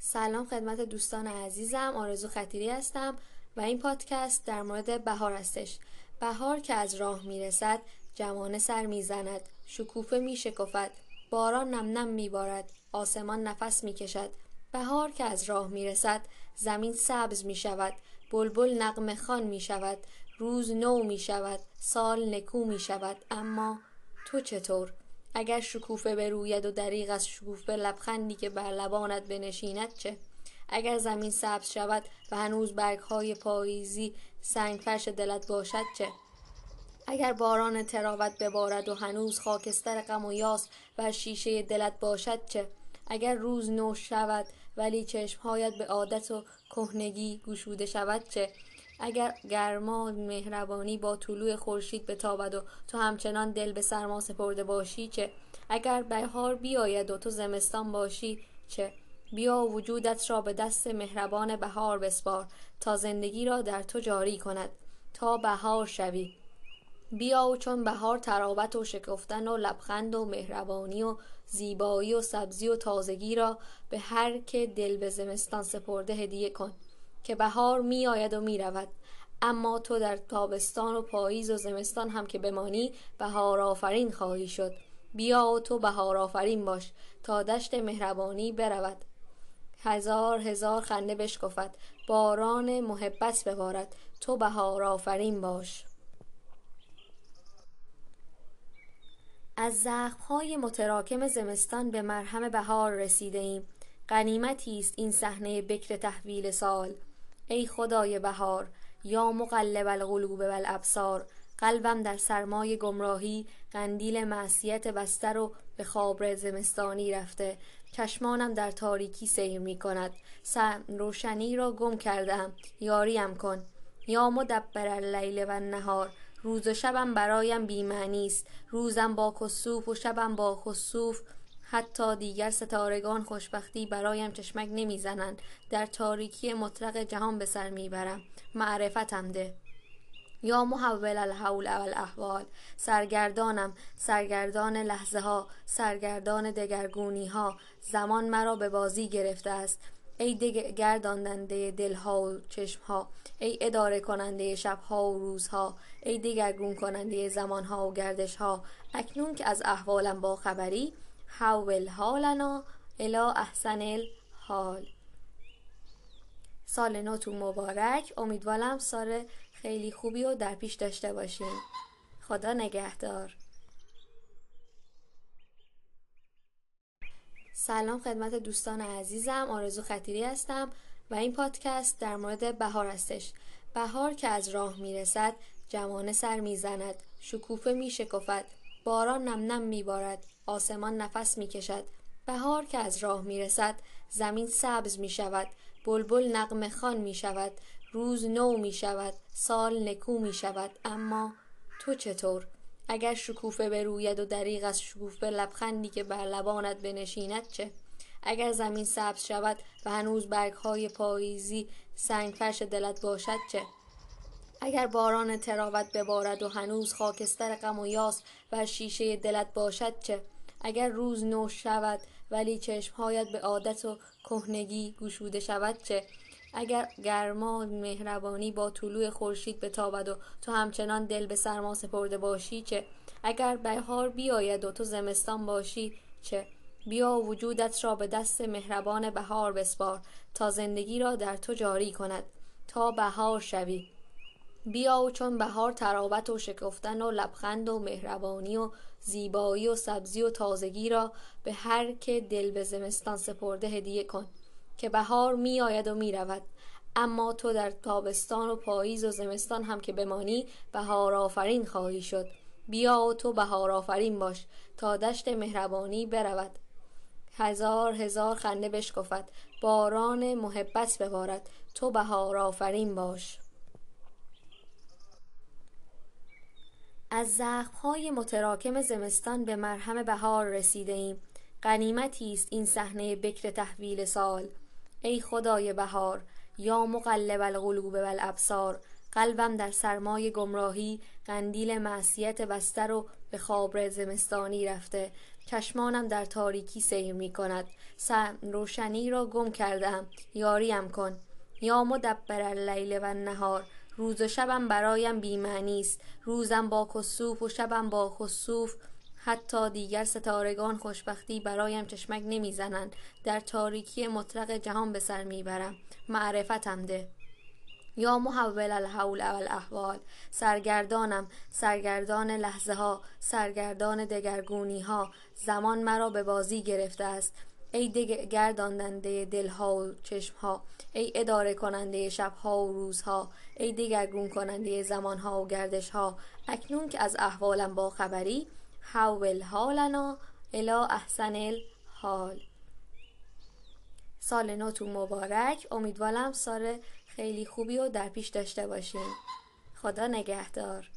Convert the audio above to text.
سلام خدمت دوستان عزیزم آرزو خطیری هستم و این پادکست در مورد بهار هستش. بهار که از راه می‌رسد جوانه سر می‌زند. شکوفه میشکفد. باران نم نم میبارد. آسمان نفس می‌کشد. بهار که از راه می‌رسد زمین سبز می‌شود. بلبل نقمه خان می‌شود. روز نو می‌شود. سال نکو می‌شود. اما تو چطور؟ اگر شکوفه بروید و دریغ از شکوفه لبخندی که بر لبانت بنشیند چه؟ اگر زمین سبز شود و هنوز های پاییزی سنگ فرش دلت باشد چه؟ اگر باران تراوت ببارد و هنوز خاکستر غم و یاس و شیشه دلت باشد چه؟ اگر روز نو شود ولی چشمهایت به عادت و کهنگی گشوده شود چه؟ اگر گرما مهربانی با طلوع خورشید بتابد و تو همچنان دل به سرما سپرده باشی چه؟ اگر بهار بیاید و تو زمستان باشی چه؟ بیا وجودت را به دست مهربان بهار بسپار تا زندگی را در تو جاری کند تا بهار شوی. بیا و چون بهار ترابت و شکفتن و لبخند و مهربانی و زیبایی و سبزی و تازگی را به هر که دل به زمستان سپرده هدیه کن. که بهار می آید و می رود اما تو در تابستان و پاییز و زمستان هم که بمانی بهار آفرین خواهی شد. بیا و تو بهار آفرین باش تا دشت مهربانی برود. هزار هزار خنده بشکفد باران محبت ببارد. تو بهار آفرین باش. از زخمهای متراکم زمستان به مرهم بهار رسیده ایم غنیمتی است این صحنه بکر تحویل سال. ای خدای بهار یا مقلب القلوب والابصار قلبم در سرمای گمراهی قندیل معصیت بستر و به خواب زمستانی رفته. چشمانم در تاریکی سیر می کند. روشنی را گم کردم یاریم کن. یا مدبر اللیل و النهار روز و شبم برایم بیمعنی است. روزم با کسوف و شبم با خسوف حتی دیگر ستارگان خوشبختی برایم چشمک نمی‌زنند. در تاریکی مطلق جهان به سر می‌برم. معرفتم ده. یا محول الحول و الاحوال سرگردانم. سرگردان لحظه ها سرگردان دگرگونی ها زمان مرا به بازی گرفته است. ای گرداندنده دلها و چشمها. ای اداره کننده شبها و روزها. ای دگرگون کننده زمانها و گردشها. اکنون که از احوالم با خبری حول حالنا الى احسن الحال. سال نوتون مبارک. امیدوارم سال خیلی خوبی رو در پیش داشته باشین. خدا نگهدار. سلام خدمت دوستان عزیزم. آرزو خطیری هستم و این پادکست در مورد بهار هستش. بهار که از راه می‌رسد جوانه سر می‌زند. شکوفه میشکفد باران نم نم میبارد آسمان نفس می‌کشد. بهار که از راه می‌رسد زمین سبز می شود بلبل نقمه خان می شود روز نو می شود سال نکو می شود اما تو چطور؟ اگر شکوفه بروید و دریغ از شکوفه لبخندی که بر لبانت بنشیند چه؟ اگر زمین سبز شود و هنوز های پاییزی سنگ فرش دلت باشد چه؟ اگر باران تراوت ببارد و هنوز خاکستر غم و یاس و شیشه دلت باشد چه؟ اگر روز نو شود ولی چشمهایت به عادت و کهنگی گشوده شود چه؟ اگر گرما مهربانی با طلوع خورشید بتابد و تو همچنان دل به سرما سپرده باشی چه؟ اگر بهار بیاید و تو زمستان باشی چه؟ بیا وجودت را به دست مهربان بهار بسپار تا زندگی را در تو جاری کند تا بهار شوی. بیا و چون بهار ترابت و شکفتن و لبخند و مهربانی و زیبایی و سبزی و تازگی را به هر که دل به زمستان سپرده هدیه کن که بهار می آید و می رود اما تو در تابستان و پاییز و زمستان هم که بمانی بهار آفرین خواهی شد. بیا و تو بهار آفرین باش تا دشت مهربانی برود. هزار هزار خنده بشکفد. باران محبت ببارد. تو بهار آفرین باش. از زخمهای متراکم زمستان به مرهم بهار رسیده ایم غنیمتی است این صحنه بکر تحویل سال. ای خدای بهار یا مقلب القلوب والابصار قلبم در سرمای گمراهی قندیل معصیت بستر و به خواب زمستانی رفته. چشمانم در تاریکی سیر می کند. روشنی را گم کردم یاریم کن. یا مدبر اللیل و نهار روز و شبم برایم بیمعنی است. روزم با کسوف و شبم با خسوف. حتی دیگر ستارگان خوشبختی برایم چشمک نمی‌زنند. در تاریکی مطلق جهان به سر می‌برم. معرفتم ده. یا محول الحول و الاحوال سرگردانم. سرگردان لحظه ها سرگردان دگرگونی ها زمان مرا به بازی گرفته است. ای گرداندنده دلها و چشمها ای اداره کننده شبها و روزها ای دگرگون کننده زمانها و گردشها. اکنون که از احوالم با خبری حول حالنا الى احسن الحال. سال نوتون مبارک. امیدوارم سال خیلی خوبی رو در پیش داشته باشین. خدا نگهدار.